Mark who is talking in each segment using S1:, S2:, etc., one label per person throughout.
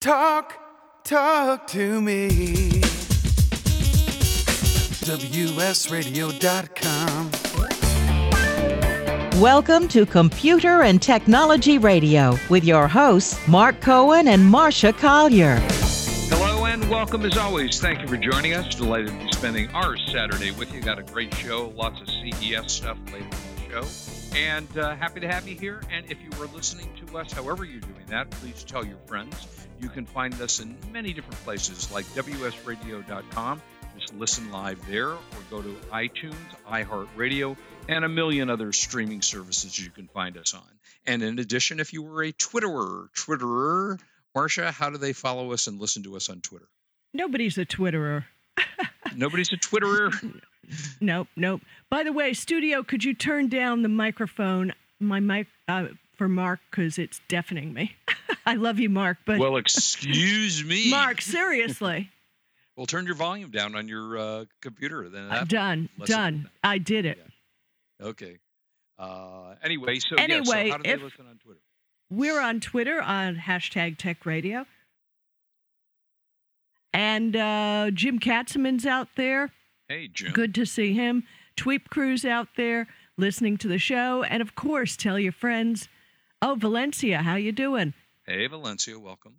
S1: Talk, talk to me. WSRadio.com.
S2: Welcome to Computer and Technology Radio with your hosts, Mark Cohen and Marsha Collier.
S3: Hello and welcome as always. Thank you for joining us. Delighted to be spending our Saturday with you. Got a great show, lots of CES stuff later in the show. And uh, happy to have you here. And if you were listening to us, however you're doing that, please tell your friends. You can find us in many different places like WSRadio.com. Just listen live there or go to iTunes, iHeartRadio, and a million other streaming services you can find us on. And in addition, if you were a Twitterer, Twitterer, Marsha, how do they follow us and listen to us on Twitter?
S4: Nobody's a Twitterer.
S3: Nobody's a Twitterer.
S4: nope, nope. By the way, studio, could you turn down the microphone, my mic, uh, for Mark because it's deafening me. I love you, Mark, but
S3: well, excuse me,
S4: Mark. Seriously.
S3: well, turn your volume down on your uh, computer. Then that,
S4: done, done. I did it.
S3: Yeah. Okay. Uh, anyway, so
S4: anyway,
S3: yeah, so how do they listen on Twitter?
S4: We're on Twitter on hashtag Tech Radio, and uh, Jim Katzman's out there.
S3: Hey, Jim.
S4: Good to see him. Tweep Crew's out there listening to the show, and of course, tell your friends. Oh, Valencia, how you doing?
S3: Hey, Valencia, welcome.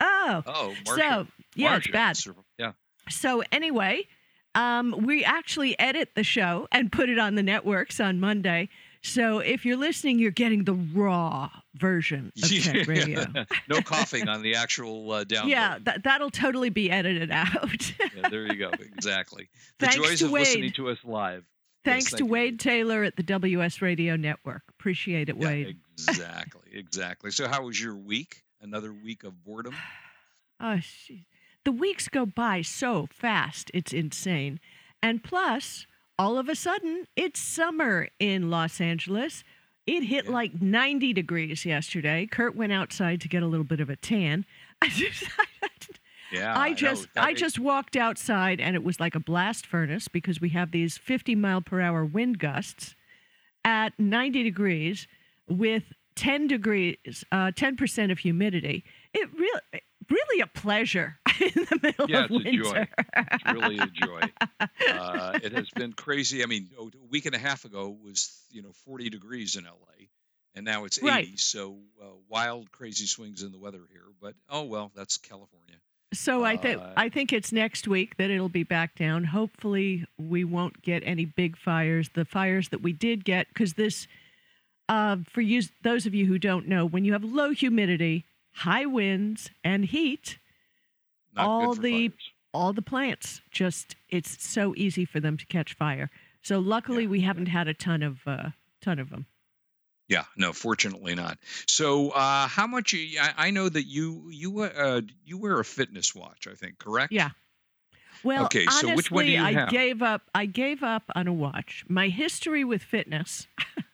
S4: Oh,
S3: oh, Marsha,
S4: so yeah,
S3: Marsha,
S4: it's bad.
S3: Yeah.
S4: So anyway, um, we actually edit the show and put it on the networks on Monday. So if you're listening, you're getting the raw version of Tech Radio.
S3: no coughing on the actual uh, download.
S4: Yeah, that, that'll totally be edited out.
S3: yeah, there you go. Exactly. The
S4: Thanks
S3: joys
S4: to
S3: of
S4: Wade.
S3: listening to us live.
S4: Thanks
S3: yes,
S4: to
S3: thank
S4: Wade
S3: you.
S4: Taylor at the WS Radio Network. Appreciate it,
S3: Yeah,
S4: Wade.
S3: exactly. Exactly. So, how was your week? Another week of boredom?
S4: Oh, the weeks go by so fast. It's insane. And plus, all of a sudden, it's summer in Los Angeles. It hit
S3: Yeah.
S4: like 90 degrees yesterday. Curt went outside to get a little bit of a tan. I just,
S3: Yeah.
S4: I just,
S3: That
S4: I
S3: is-
S4: just walked outside and it was like a blast furnace because we have these 50 mile per hour wind gusts at 90 degrees with 10 degrees, uh, 10% of humidity. It really, really a pleasure in the middle
S3: Yeah,
S4: of
S3: it's a joy. It's really a joy. Uh, it has been crazy. I mean, a week and a half ago was you know 40 degrees in LA, and now it's 80.
S4: Right.
S3: So uh, wild, crazy swings in the weather here. But oh well, that's California.
S4: So I think
S3: Uh,
S4: I think it's next week that it'll be back down. Hopefully, we won't get any big fires. The fires that we did get, because this, uh, for you, those of you who don't know, when you have low humidity, high winds, and heat,
S3: Not
S4: All the-
S3: fires.
S4: all the plants just it's so easy for them to catch fire. So luckily,
S3: Yeah,
S4: we haven't had a ton of uh, ton of them.
S3: Yeah, no, fortunately not. So, uh, how much? I, I know that you you uh, you wear a fitness watch. I think correct.
S4: Yeah. Well,
S3: Okay, so
S4: honestly,
S3: which one do you
S4: I
S3: have?
S4: gave up. I gave up on a watch. My history with fitness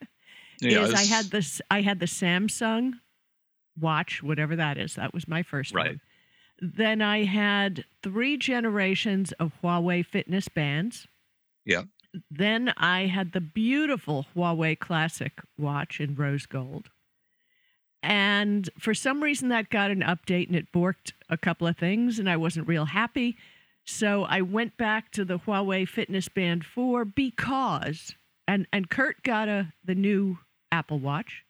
S3: Yeah,
S4: is I had this I had the Samsung watch, whatever that is. That was my first
S3: Right.
S4: one. Then I had three generations of Huawei fitness bands.
S3: Yeah.
S4: Then I had the beautiful Huawei Classic watch in rose gold. And for some reason that got an update and it borked a couple of things and I wasn't real happy. So I went back to the Huawei Fitness Band 4 because and and Curt got a the new Apple Watch.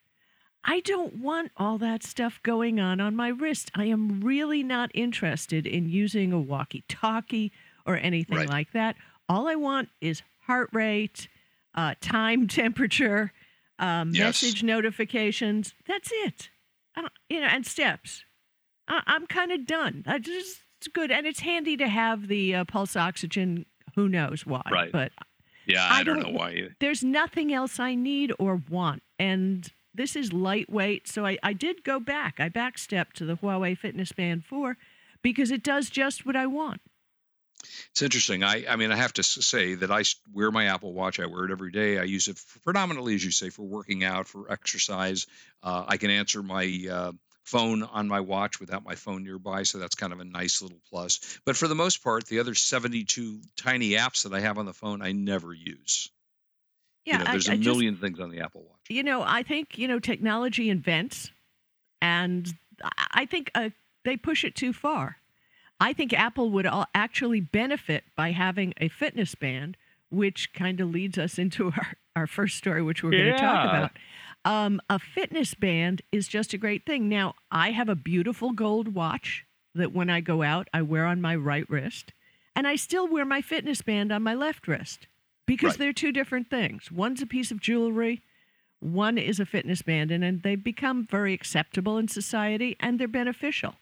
S4: I don't want all that stuff going on on my wrist. I am really not interested in using a walkie-talkie or anything
S3: Right.
S4: like that. All I want is heart rate, uh, time, temperature, um,
S3: Yes.
S4: message notifications. That's it. You know, and steps. I, I'm kind of done. I just it's good, and it's handy to have the uh, pulse oxygen. Who knows why?
S3: Right.
S4: But
S3: Yeah,
S4: I
S3: I, don't
S4: don't-
S3: know why. Either.
S4: there's nothing else I need or want. And this is lightweight. So I, I did go back. I backstepped to the Huawei Fitness Band 4 because it does just what I want.
S3: It's interesting. I, I mean, I have to say that I wear my Apple Watch. I wear it every day. I use it for, predominantly, as you say, for working out, for exercise. Uh, I can answer my uh, phone on my watch without my phone nearby, so that's kind of a nice little plus. But for the most part, the other 72 tiny apps that I have on the phone, I never use.
S4: Yeah,
S3: you know,
S4: I-
S3: there's
S4: I
S3: a
S4: just-
S3: million things on the Apple Watch.
S4: you know, I think, you know, technology invents, and I- I think uh, they push it too far. I think Apple would all actually benefit by having a fitness band, which kind of leads us into our, our first story, which we're going to talk about. Um, a fitness band is just a great thing. Now, I have a beautiful gold watch that when I go out, I wear on my right wrist, and I still wear my fitness band on my left wrist because
S3: Right.
S4: they're two different things. One's a piece of jewelry, one is a fitness band, and, and they've become very acceptable in society and they're beneficial.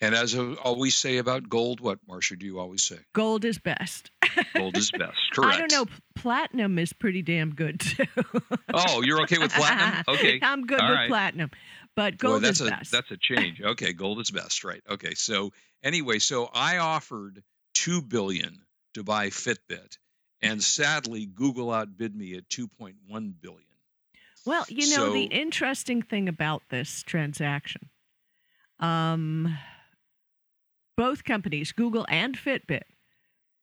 S3: And as I always say about gold, what, Marsha, do you always say?
S4: Gold is best.
S3: Gold is best. Correct.
S4: I don't know. Platinum is pretty damn good too.
S3: Oh, you're okay with platinum? Okay.
S4: I'm good
S3: All
S4: with
S3: right.
S4: platinum, but
S3: Boy,
S4: gold
S3: that's
S4: is
S3: a
S4: best.
S3: that's a change. Okay, gold is best, right? Okay, so anyway, so I offered two billion to buy Fitbit, and sadly, Google outbid me at two point one billion.
S4: Well, you know, the interesting thing about this transaction, um, both companies, Google and Fitbit,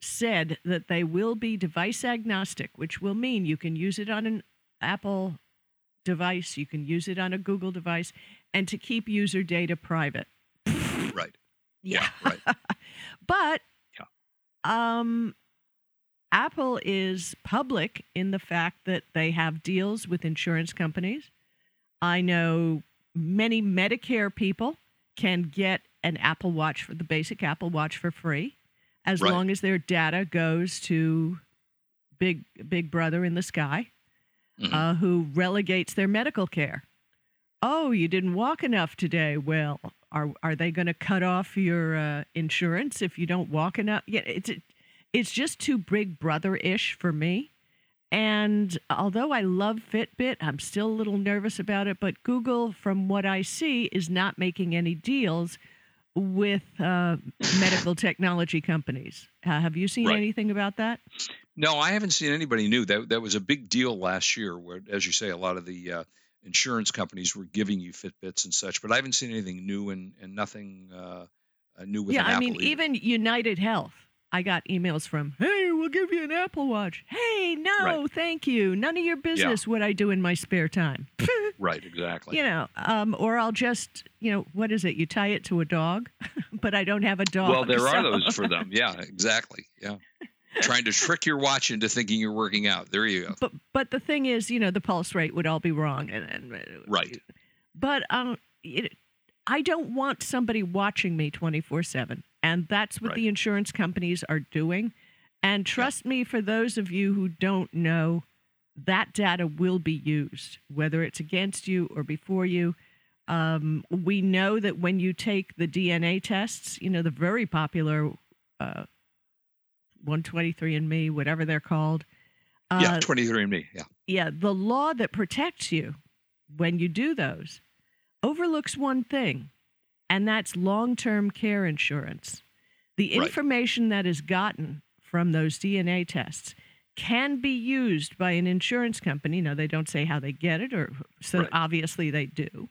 S4: said that they will be device agnostic, which will mean you can use it on an Apple device, you can use it on a Google device, and to keep user data private.
S3: Right.
S4: Yeah.
S3: right.
S4: but yeah. um Apple is public in the fact that they have deals with insurance companies. I know many Medicare people can get an Apple Watch for the basic Apple Watch for free as
S3: Right.
S4: long as their data goes to big big brother in the sky
S3: Mhm.
S4: uh, who relegates their medical care. Oh, you didn't walk enough today. Well, are are they going to cut off your uh, insurance if you don't walk enough? Yeah, it's it's just too big brother ish for me. And although I love Fitbit, I'm still a little nervous about it. But Google, from what I see, is not making any deals with uh, medical technology companies. Uh, have you seen
S3: Right.
S4: anything about that?
S3: No, I haven't seen anybody new. That that was a big deal last year, where, as you say, a lot of the uh, insurance companies were giving you Fitbits and such. But I haven't seen anything new and and nothing uh, new with
S4: yeah, I mean,
S3: either.
S4: even United Health, I got emails from, hey, we'll give you an Apple Watch. Hey, no,
S3: Right.
S4: thank you. None of your business what I do in my spare time.
S3: right, exactly.
S4: you know, um, or I'll just, you know, what is it? You tie it to a dog, but I don't have a dog.
S3: Well, there are those for them. Yeah, exactly. Yeah. Trying to trick your watch into thinking you're working out. There you go.
S4: But but the thing is, you know, the pulse rate would all be wrong, and, and
S3: Right.
S4: But um, it, I don't want somebody watching me twenty four seven, and that's what
S3: Right.
S4: the insurance companies are doing. And trust me, for those of you who don't know, that data will be used, whether it's against you or before you. Um, we know that when you take the DNA tests, you know, the very popular uh, 123andMe, whatever they're called.
S3: yeah,
S4: uh,
S3: 23 and me. Yeah.
S4: yeah, the law that protects you when you do those overlooks one thing, and that's long term care insurance. The
S3: Right.
S4: information that is gotten from those DNA tests can be used by an insurance company. Now, they don't say how they get it, or so
S3: Right.
S4: obviously they do.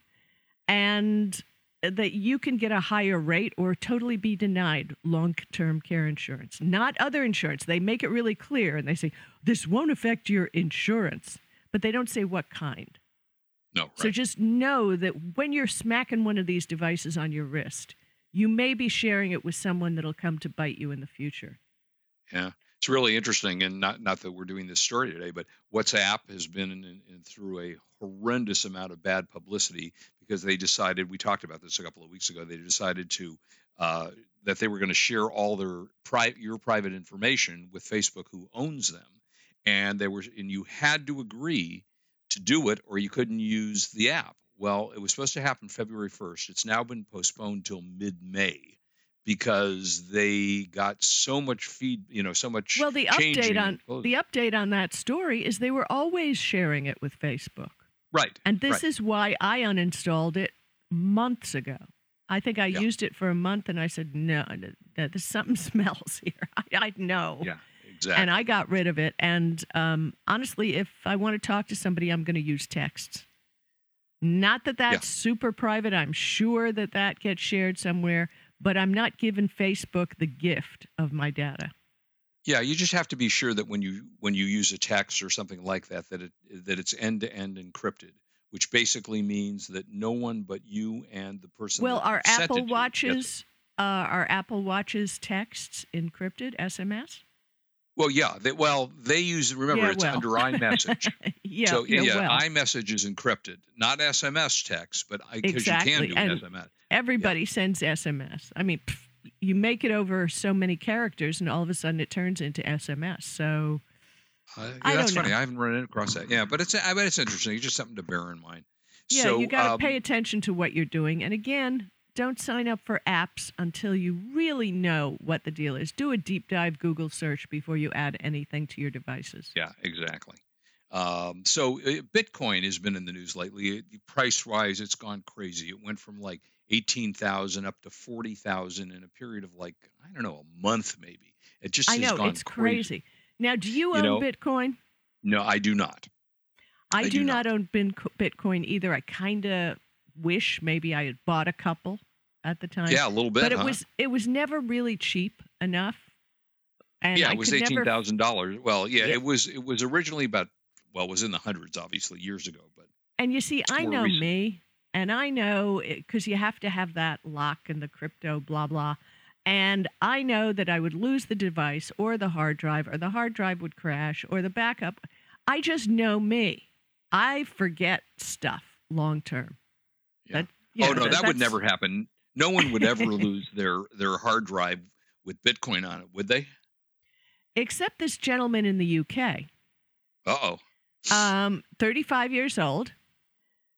S4: And that you can get a higher rate or totally be denied long term care insurance, not other insurance. They make it really clear and they say, this won't affect your insurance, but they don't say what kind.
S3: No, right.
S4: So just know that when you're smacking one of these devices on your wrist, you may be sharing it with someone that'll come to bite you in the future.
S3: Yeah, it's really interesting, and not not that we're doing this story today, but WhatsApp has been in, in, through a horrendous amount of bad publicity because they decided. We talked about this a couple of weeks ago. They decided to uh, that they were going to share all their private your private information with Facebook, who owns them, and they were and you had to agree to do it, or you couldn't use the app. Well, it was supposed to happen February 1st. It's now been postponed till mid-May because they got so much feed, you know, so much.
S4: Well, the update on the update on that story is they were always sharing it with Facebook.
S3: right,
S4: And this
S3: right.
S4: is why I uninstalled it months ago. I think I
S3: Yeah.
S4: used it for a month and I said, no, th- th- there's something smells here. I, I know.
S3: yeah, exactly.
S4: And I got rid of it. And um, honestly, if I want to talk to somebody, I'm going to use texts. Not that that's super private. I'm sure that that gets shared somewhere, but I'm not giving Facebook the gift of my data.
S3: yeah, you just have to be sure that when you when you use a text or something like that, that it that it's end to end encrypted. which basically means that no one but you and the person.
S4: Well, are Apple. Watches uh, are Apple Watches texts encrypted SMS?
S3: Well, yeah. They, well, they use. Remember,
S4: Yeah,
S3: it's
S4: well.
S3: under iMessage.
S4: yeah,
S3: so
S4: yeah,
S3: yeah,
S4: well,
S3: iMessage is encrypted, not SMS text, but because you
S4: Exactly,
S3: can do
S4: and-
S3: SMS.
S4: everybody sends SMS. I mean, pff, you make it over so many characters, and all of a sudden it turns into SMS. So
S3: Uh, yeah,
S4: I
S3: that's funny.
S4: know.
S3: I haven't run across that. Yeah, but it's. I bet it's interesting. It's just something to bear in mind.
S4: yeah,
S3: so,
S4: you got to
S3: um,
S4: pay attention to what you're doing. And again, don't sign up for apps until you really know what the deal is. Do a deep dive Google search before you add anything to your devices.
S3: Yeah, exactly. Um, so uh, Bitcoin has been in the news lately. The price rise, it's gone crazy. It went from like eighteen thousand up to forty thousand in a period of like I don't know a month maybe. It just
S4: I
S3: has
S4: know
S3: gone
S4: it's crazy. Now, do you
S3: You
S4: own
S3: know,
S4: Bitcoin?
S3: No, I do not.
S4: I,
S3: I
S4: do,
S3: do
S4: not own Bitcoin either. I kind of wish maybe I had bought a couple at the time.
S3: Yeah, a little bit.
S4: but it
S3: huh?
S4: was it was never really cheap enough. And
S3: yeah,
S4: I
S3: it was eighteen thousand never... dollars. Well, yeah,
S4: Yeah.
S3: it was. It was originally about well, it was in the hundreds, obviously, years ago. But
S4: And you see, I know
S3: recent.
S4: me, and I know because you have to have that lock and the crypto, blah, blah. And I know that I would lose the device or the hard drive, or the hard drive would crash, or the backup. I just know me. I forget stuff long term.
S3: Yeah.
S4: That, you
S3: oh no, that would never happen. No one would ever lose their their hard drive with Bitcoin on it, would they?
S4: Except this gentleman in the UK.
S3: Uh oh.
S4: um, 35 years old.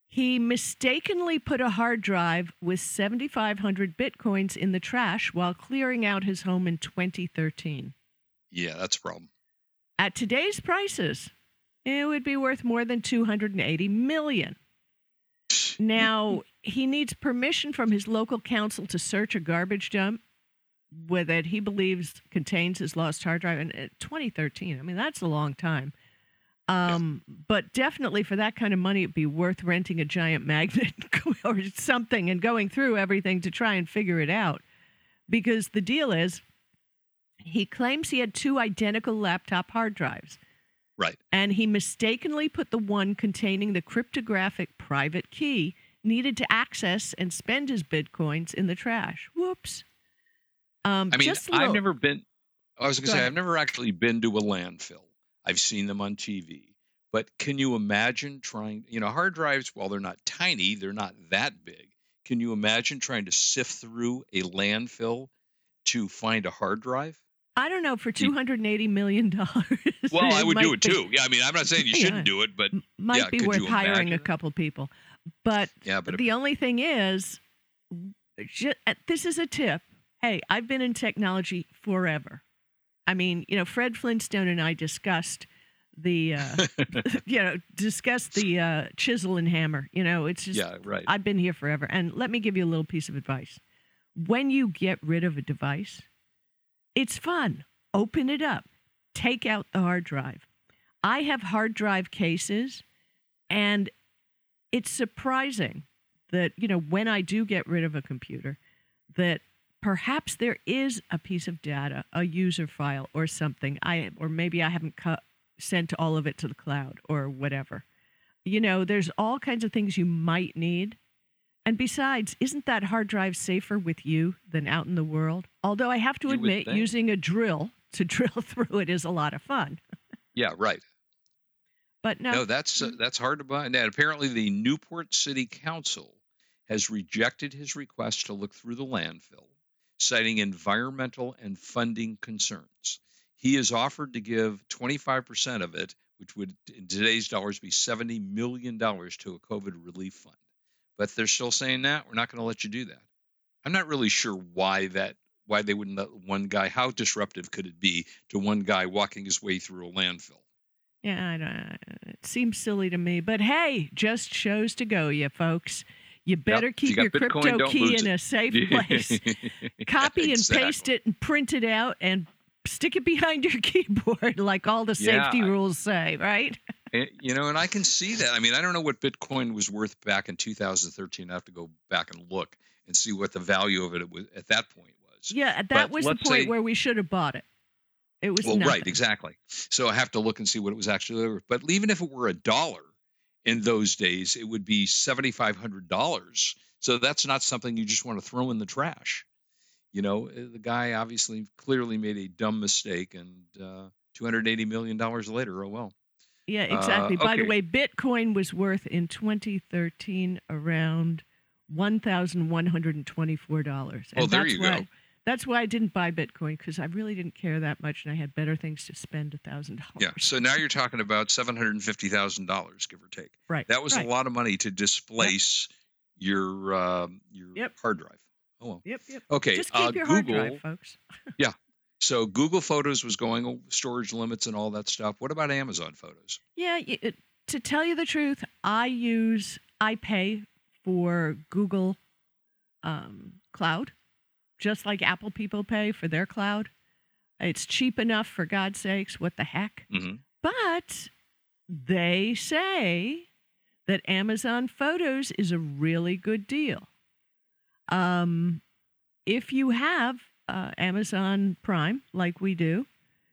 S4: He mistakenly put a hard drive with 7,500 bitcoins in the trash while clearing out his home in 2013.
S3: Yeah, that's a problem.
S4: At today's prices, it would be worth more than 280 million. Now, he needs permission from his local council to search a garbage dump with it he believes contains his lost hard drive in uh, 2013. I mean, that's a long time. Um, but definitely for that kind of money, it'd be worth renting a giant magnet or something and going through everything to try and figure it out. Because the deal is, he claims he had two identical laptop hard drives
S3: Right.
S4: and he mistakenly put the one containing the cryptographic private key needed to access and spend his bitcoins in the trash. Whoops. Um,
S3: I mean,
S4: just a
S3: I've never been. I was going to say
S4: ahead.
S3: I've never actually been to a landfill. I've seen them on TV. But can you imagine trying? You know, hard drives, while they're not tiny, they're not that big. Can you imagine trying to sift through a landfill to find a hard drive?
S4: I don't know for two hundred and eighty million dollars.
S3: Well, I would do it too. Yeah, I mean, I'm not saying you shouldn't do it, but
S4: Might
S3: Yeah,
S4: be worth hiring a couple people, but
S3: yeah, but
S4: the only thing is, ju- uh, this is a tip. Hey, I've been in technology forever. I mean, you know, Fred Flintstone and I discussed the, uh, you know, discussed the uh, chisel and hammer. You know, it's just
S3: yeah, right.
S4: I've been here forever. And let me give you a little piece of advice. When you get rid of a device, it's fun. Open it up, take out the hard drive. I have hard drive cases, and it's surprising that, you know, when I do get rid of a computer, that perhaps there is a piece of data, a user file or something. I or maybe I haven't cut, sent all of it to the cloud or whatever you know, there's all kinds of things you might need. And besides, isn't that hard drive safer with you than out in the world? Although I have to
S3: You
S4: admit, using a drill to drill through it is a lot of fun.
S3: yeah, right.
S4: But no,
S3: No, that's uh, that's hard to buy. And apparently, the Newport City Council has rejected his request to look through the landfill, citing environmental and funding concerns. He has offered to give 25% of it, which would in today's dollars be 70 million dollars to a COVID relief fund. But they're still saying that we're not going to let you do that. I'm not really sure why that why they wouldn't let one guy. How disruptive could it be to one guy walking his way through a landfill?
S4: yeah, I don't, it seems silly to me. But hey, just shows to go, you folks. You better
S3: you
S4: keep
S3: got
S4: your
S3: Bitcoin,
S4: crypto key in
S3: it.
S4: a safe place. Copy and
S3: Exactly.
S4: paste it and print it out and stick it behind your keyboard like all the
S3: Yeah,
S4: safety rules say, right?
S3: And, you know, and I can see that. I mean, I don't know what Bitcoin was worth back in 2013. I have to go back and look and see what the value of it was at that point was.
S4: Yeah, that
S3: But
S4: was the point
S3: say-
S4: where we should have bought it. It was
S3: Well,
S4: nothing.
S3: right, exactly. So I have to look and see what it was actually worth. But even if it were a dollar, in those days, it would be $7,500. So that's not something you just want to throw in the trash. You know, uh, the guy obviously clearly made a dumb mistake, and uh, $280 million later, oh well.
S4: Yeah,
S3: Uh,
S4: exactly. By the way, Bitcoin was worth in 2013 around one thousand one hundred and twenty-four dollars.
S3: Oh, there
S4: that's
S3: you
S4: why,
S3: go.
S4: That's why I didn't buy Bitcoin because I really didn't care that much, and I had better things to spend a thousand dollars.
S3: Yeah. So now you're talking about $750,000, give or take.
S4: right.
S3: That was
S4: right.
S3: a lot of money to displace your um, your
S4: Yep.
S3: hard drive. Oh well.
S4: Yep, yep.
S3: Okay.
S4: Just keep
S3: uh,
S4: your hard
S3: Google.
S4: drive, folks.
S3: So Google Photos was going over storage limits and all that stuff. What about Amazon Photos?
S4: Yeah, it, to tell you the truth, I use I pay for Google um, Cloud, just like Apple people pay for their cloud. It's cheap enough for God's sakes. What the heck?
S3: Mhm.
S4: But they say that Amazon Photos is a really good deal. Um, if you have uh, Amazon Prime, like we do,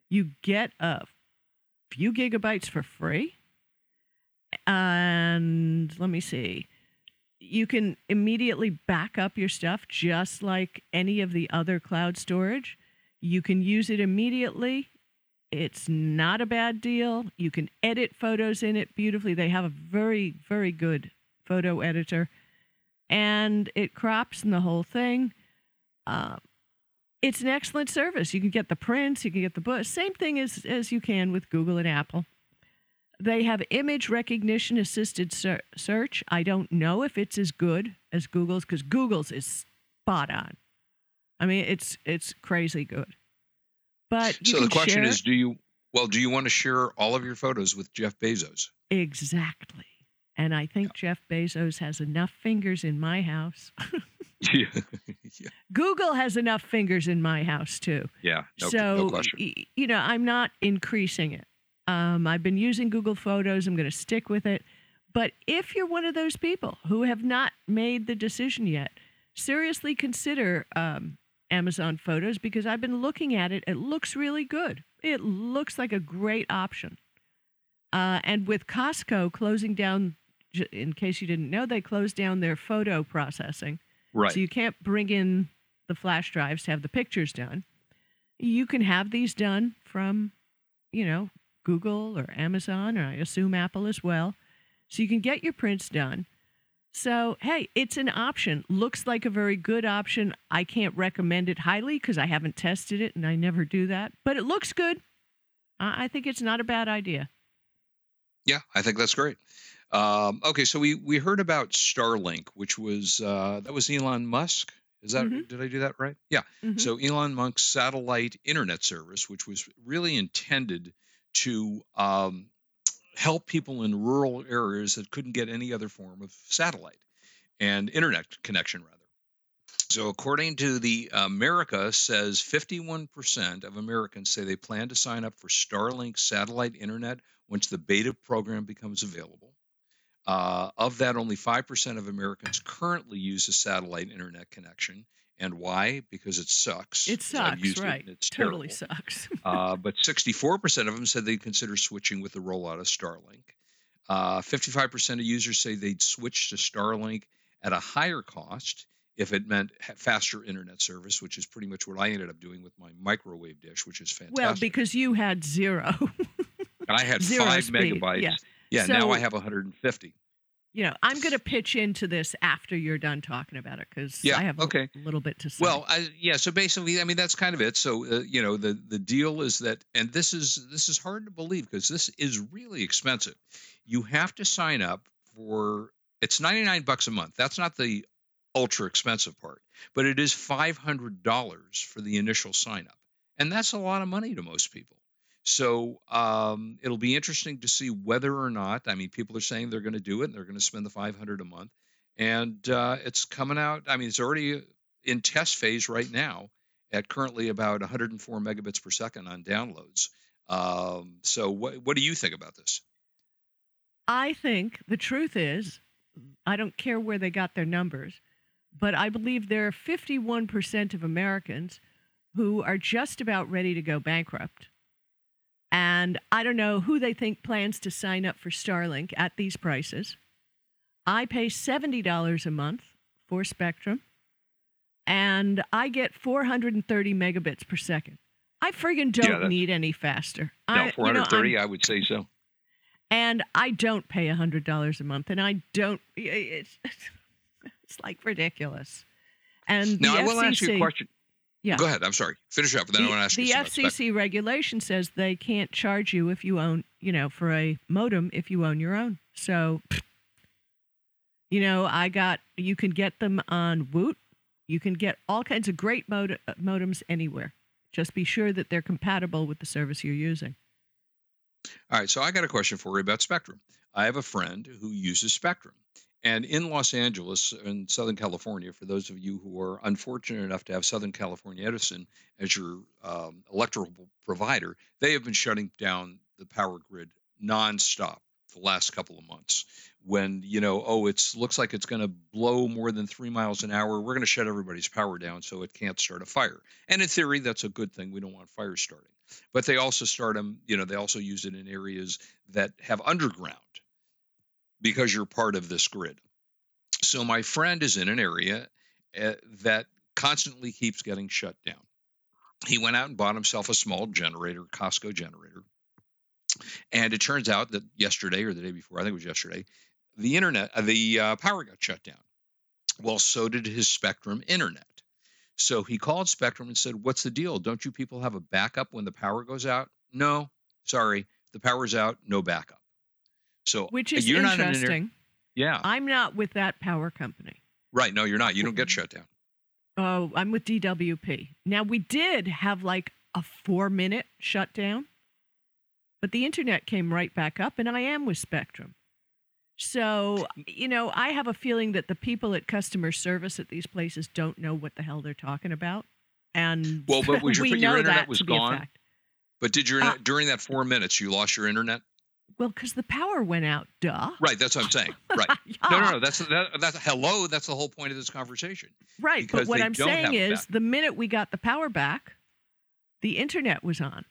S4: you get a few gigabytes for free. And let me see. You can immediately back up your stuff just like any of the other cloud storage. You can use it immediately. It's not a bad deal. You can edit photos in it beautifully. They have a very, very good photo editor. And it crops and the whole thing. Uh, it's an excellent service. You can get the prints, you can get the book. Same thing as, as you can with Google and Apple. They have image recognition assisted ser- search. I don't know if it's as good as Google's because Google's is spot on. I mean, it's it's crazy good. But
S3: so the question
S4: share-
S3: is, do you well, do you want to share all of your photos with Jeff Bezos?
S4: exactly. And I think Jeff Bezos has enough fingers in my house.
S3: yeah. yeah.
S4: Google has enough fingers in my house too.
S3: Yeah. No,
S4: so
S3: no
S4: you know, I'm not increasing it. Um, I've been using Google Photos. I'm going to stick with it. But if you're one of those people who have not made the decision yet, seriously consider um, Amazon Photos because I've been looking at it. It looks really good. It looks like a great option. Uh, and with Costco closing down, in case you didn't know, they closed down their photo processing.
S3: Right.
S4: So you can't bring in the flash drives to have the pictures done. You can have these done from, you know, Google or Amazon, or I assume Apple as well. So you can get your prints done. So, hey, it's an option. Looks like a very good option. I can't recommend it highly because I haven't tested it and I never do that, but it looks good. I I think it's not a bad idea.
S3: Yeah, I think that's great. Um, okay, so we we heard about Starlink, which was uh, that was Elon Musk. Is that
S4: Mhm.
S3: did I do that right? Yeah.
S4: Mhm.
S3: So Elon Musk's satellite internet service, which was really intended to um, help people in rural areas that couldn't get any other form of satellite and internet connection, rather. So, according to the America, says 51% of Americans say they plan to sign up for Starlink satellite internet once the beta program becomes available. Uh, of that, only 5% of Americans currently use a satellite internet connection. And why? Because it sucks.
S4: It sucks,
S3: used it it's
S4: totally
S3: terrible.
S4: sucks.
S3: Uh, but 64% of them said they'd consider switching with the rollout of Starlink. Uh, 55% of users say they'd switch to Starlink at a higher cost if it meant faster internet service, which is pretty much what I ended up doing with my microwave dish, which is fantastic.
S4: well, because you had zero.
S3: I had
S4: zero
S3: five
S4: speed,
S3: megabytes.
S4: yeah.
S3: Yeah, now I have 150.
S4: you know, I'm going to pitch into this after you're done talking about it because
S3: Yeah,
S4: I have a
S3: okay.
S4: little bit to say.
S3: Well, I, yeah. So basically, I mean, that's kind of it. So uh, you know, the the deal is that, and this is this is hard to believe because this is really expensive. You have to sign up for it's ninety nine bucks a month. That's not the ultra expensive part, but it is five hundred dollars for the initial sign up, and that's a lot of money to most people. So um, it'll be interesting to see whether or not. I mean, people are saying they're going to do it, and they're going to spend the five hundred a month, and uh, it's coming out. I mean, it's already in test phase right now at currently about 104 megabits per second on downloads. Um, so what what do you think about this?
S4: I think the truth is, I don't care where they got their numbers, but I believe there are 51% of Americans who are just about ready to go bankrupt. And I don't know who they think plans to sign up for Starlink at these prices. I pay $70 a month for Spectrum, and I get 430 megabits per second. I friggin' don't
S3: that's-
S4: need any faster.
S3: No,
S4: I, you know,
S3: 430, I would say so.
S4: and I don't pay $100 a month, and I don't, it's, it's like ridiculous. And
S3: Now,
S4: the
S3: I will ask you a question.
S4: Yeah.
S3: Go ahead. I'm sorry. Finish up, and then I
S4: the,
S3: want to ask
S4: the
S3: you something. about
S4: FCC regulation says they can't charge you if you own, you know, for a modem if you own your own. So, you know, I got you can get them on Woot. You can get all kinds of great mod- modems anywhere. Just be sure that they're compatible with the service you're using.
S3: All right, so I got a question for you about Spectrum. I have a friend who uses Spectrum. And in Los Angeles in Southern California, for those of you who are unfortunate enough to have Southern California Edison as your um, electrical provider, they have been shutting down the power grid nonstop the last couple of months. When, you know, oh, it looks like it's going to blow more than three miles an hour, we're going to shut everybody's power down so it can't start a fire. And in theory, that's a good thing. We don't want fires starting but they also start them you know they also use it in areas that have underground because you're part of this grid so my friend is in an area uh, that constantly keeps getting shut down he went out and bought himself a small generator costco generator and it turns out that yesterday or the day before i think it was yesterday the internet uh, the uh, power got shut down well so did his spectrum internet so he called Spectrum and said, What's the deal? Don't you people have a backup when the power goes out? No, sorry. The power's out, no backup. So
S4: Which is
S3: you're not in an area-
S4: interesting.
S3: yeah,
S4: I'm not with that power company.
S3: right. No, you're not. You don't get shut down.
S4: Oh, I'm with DWP. Now we did have like a four minute shutdown, but the internet came right back up, and I am with Spectrum. So, you know, I have a feeling that the people at customer service at these places don't know what the hell they're talking about. And
S3: Well, but your-
S4: we
S3: your
S4: know
S3: internet
S4: that
S3: was
S4: to be a
S3: gone? But did your
S4: Uh,
S3: during that four minutes you lost your internet?
S4: Well, because the power went out, duh.
S3: Right. That's what I'm saying. Right.
S4: Yeah.
S3: No, no, no. That's that, that's hello. That's the whole point of this conversation.
S4: Right.
S3: because
S4: But what I'm saying is the minute we got the power back, the internet was on.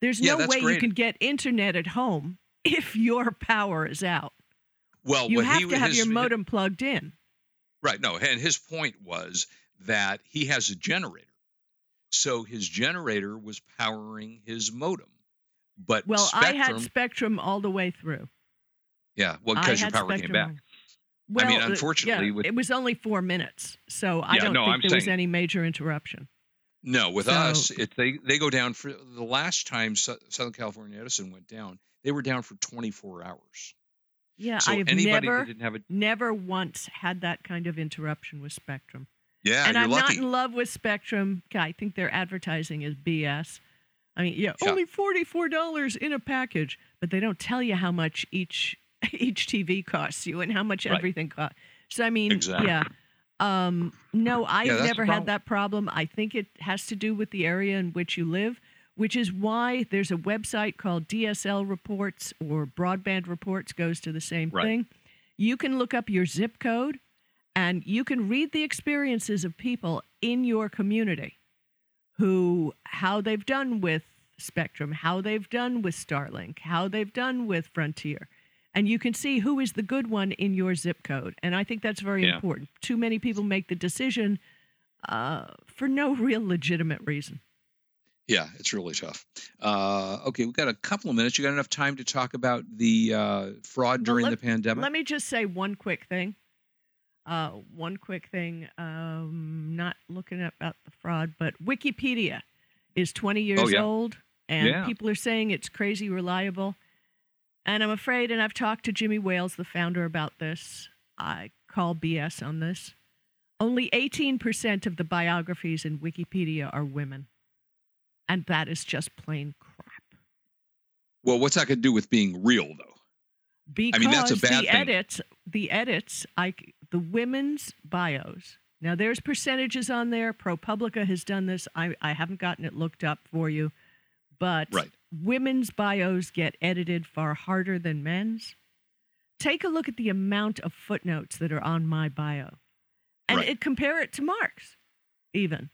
S4: There's
S3: Yeah,
S4: no way you can get internet at home if your power is out.
S3: Well,
S4: You have
S3: he
S4: to have
S3: his-
S4: your modem plugged in.
S3: Right. No, and his point was that he has a generator. So his generator was powering his modem. But
S4: Well,
S3: Spectrum,
S4: I had Spectrum all the way through.
S3: yeah, well, because your power came back.
S4: Well,
S3: mean,
S4: uh,
S3: unfortunately,
S4: yeah,
S3: with-
S4: it was only four minutes, so I
S3: Yeah,
S4: don't
S3: no,
S4: think
S3: I'm
S4: there was any major interruption.
S3: No, with
S4: So-
S3: us, it, they they go down for the last time Sou- Southern California Edison went down, they were down for 24 hours.
S4: Yeah,
S3: So
S4: I have never,
S3: that didn't have a
S4: never once had that kind of interruption with Spectrum.
S3: yeah,
S4: and I'm
S3: lucky.
S4: not in love with Spectrum. I think their advertising is BS. I mean, yeah,
S3: Yeah.
S4: only forty-four dollars in a package, but they don't tell you how much each each TV costs you and how much
S3: Right.
S4: everything costs. So I mean,
S3: Exactly.
S4: yeah. Um, no, I've
S3: the
S4: never had that problem. I think it has to do with the area in which you live, which is why there's a website called DSL Reports or Broadband Reports goes to the same
S3: Right.
S4: thing. You can look up your zip code and you can read the experiences of people in your community who how they've done with Spectrum, how they've done with Starlink, how they've done with Frontier. And you can see who is the good one in your zip code. And I think that's very
S3: Yeah.
S4: important. Too many people make the decision uh, for no real legitimate reason.
S3: Yeah, it's really tough. Uh, okay, we've got a couple of minutes. You got enough time to talk about the uh, fraud
S4: Well,
S3: during
S4: let-
S3: the pandemic?
S4: Let me just say one quick thing. Uh, one quick thing. Um, not looking at about the fraud, but Wikipedia is 20 years
S3: Oh, yeah.
S4: old, and
S3: Yeah.
S4: people are saying it's crazy reliable. And I'm afraid, and I've talked to Jimmy Wales, the founder, about this. I call BS on this. Only 18% of the biographies in Wikipedia are women. And that is just plain crap.
S3: well, what's that going to do with being real, though?
S4: because
S3: mean, that's a bad
S4: the
S3: thing.
S4: edits the edits i the women's bios now there's percentages on there propublica has done this i, I haven't gotten it looked up for you but
S3: Right.
S4: women's bios get edited far harder than men's take a look at the amount of footnotes that are on my bio and
S3: Right.
S4: it, compare it to mark's even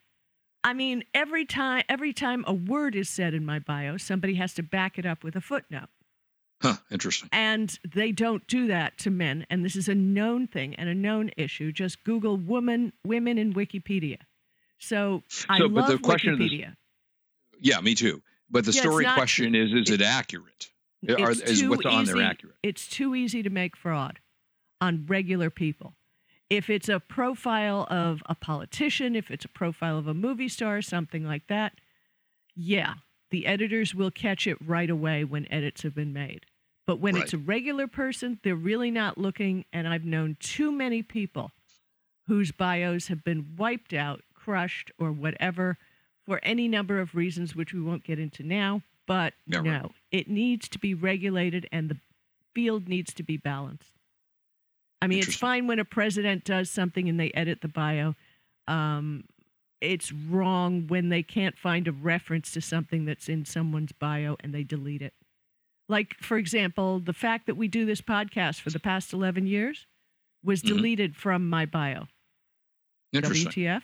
S4: I mean, every time every time a word is said in my bio, somebody has to back it up with a footnote.
S3: Huh, interesting.
S4: And they don't do that to men. And this is a known thing and a known issue. Just Google woman women in Wikipedia. So, I
S3: So, but
S4: love
S3: the question is-
S4: Wikipedia.
S3: Yeah, me too. But the
S4: Yeah,
S3: story
S4: not-
S3: question is is it accurate? Are, is what's on there accurate?
S4: It's too easy to make fraud on regular people. If it's a profile of a politician, if it's a profile of a movie star, something like that, yeah, the editors will catch it right away when edits have been made. But when it's a regular person, they're really not looking. And I've known too many people whose bios have been wiped out, crushed, or whatever for any number of reasons, which we won't get into now. But
S3: Yeah, right.
S4: no, it needs to be regulated and the field needs to be balanced. I mean, it's fine when a president does something and they edit the bio. Um, it's wrong when they can't find a reference to something that's in someone's bio and they delete it. Like, for example, the fact that we do this podcast for the past 11 years was
S3: Mhm.
S4: deleted from my bio.
S3: Interesting.
S4: WTF?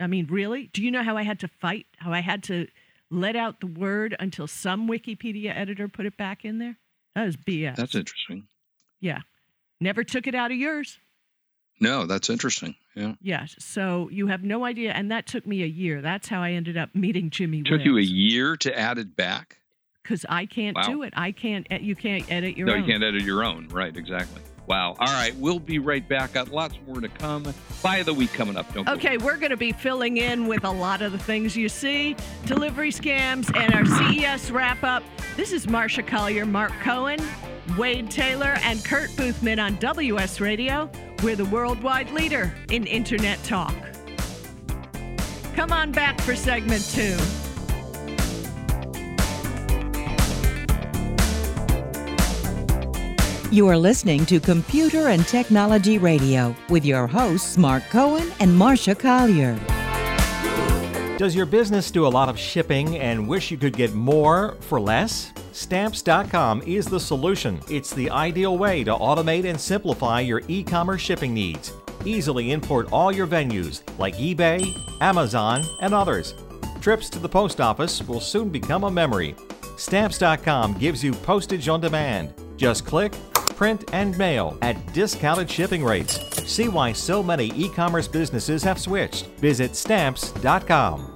S4: I mean, really? Do you know how I had to fight? How I had to let out the word until some Wikipedia editor put it back in there? That was BS.
S3: That's interesting.
S4: Yeah. Never took it out of yours.
S3: No, that's interesting. Yeah.
S4: Yes. So you have no idea. And that took me a year. That's how I ended up meeting Jimmy
S3: Took you a year to add it back?
S4: Because I can't
S3: Wow.
S4: do it. I can't, you can't edit your own.
S3: no,
S4: own.
S3: you can't edit your own. Right, exactly. Wow. All right, we'll be right back. Got lots more to come. By the week coming up. Don't go
S4: Okay, we're going to be filling in with a lot of the things you see delivery scams and our CES wrap up. This is Marsha Collier, Mark Cohen, Wade Taylor, and Curt Buthman on WS Radio. We're the worldwide leader in Internet talk. Come on back for segment two.
S2: You are listening to Computer and Technology Radio with your hosts, Mark Cohen and Marsha Collier.
S5: Does your business do a lot of shipping and wish you could get more for less? Stamps.com is the solution. It's the ideal way to automate and simplify your e commerce shipping needs. Easily import all your venues like eBay, Amazon, and others. Trips to the post office will soon become a memory. Stamps.com gives you postage on demand. Just click, print, and mail at discounted shipping rates. See why so many e commerce businesses have switched. Visit Stamps.com.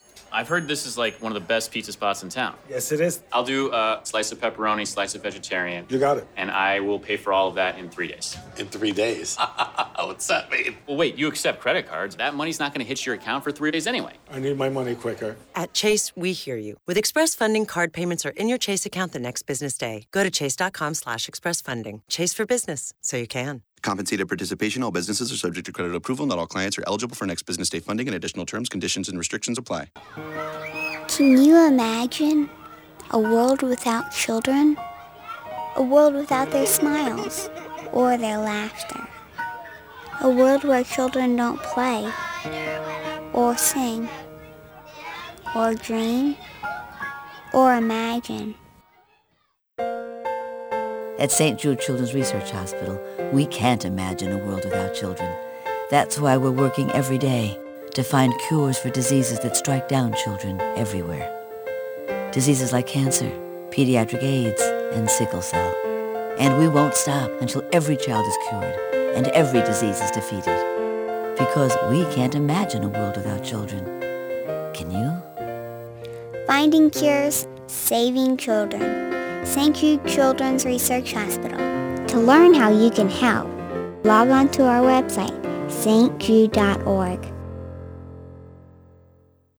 S6: I've heard this is like one of the best pizza spots in town.
S7: Yes, it is.
S6: I'll do a slice of pepperoni, slice of vegetarian.
S7: You got it.
S6: And I will pay for all of that in three days.
S7: In three days.
S6: What's that mean? Well, wait, you accept credit cards. That money's not going to hit your account for three days anyway.
S7: I need my money quicker.
S8: At Chase, we hear you. With Express Funding, card payments are in your Chase account the next business day. Go to chase.com slash express funding. Chase for business, so you can.
S9: Compensated participation. All businesses are subject to credit approval. Not all clients are eligible for next business day funding, and additional terms, conditions, and restrictions apply.
S10: Can you imagine a world without children? A world without their smiles or their laughter? A world where children don't play or sing or dream or imagine?
S11: At St. Jude Children's Research Hospital, we can't imagine a world without children. That's why we're working every day to find cures for diseases that strike down children everywhere. Diseases like cancer, pediatric AIDS, and sickle cell. And we won't stop until every child is cured and every disease is defeated. Because we can't imagine a world without children. Can you?
S10: Finding cures, saving children. St. Jude Children's Research Hospital. To learn how you can help, log on to our website, stjude.org.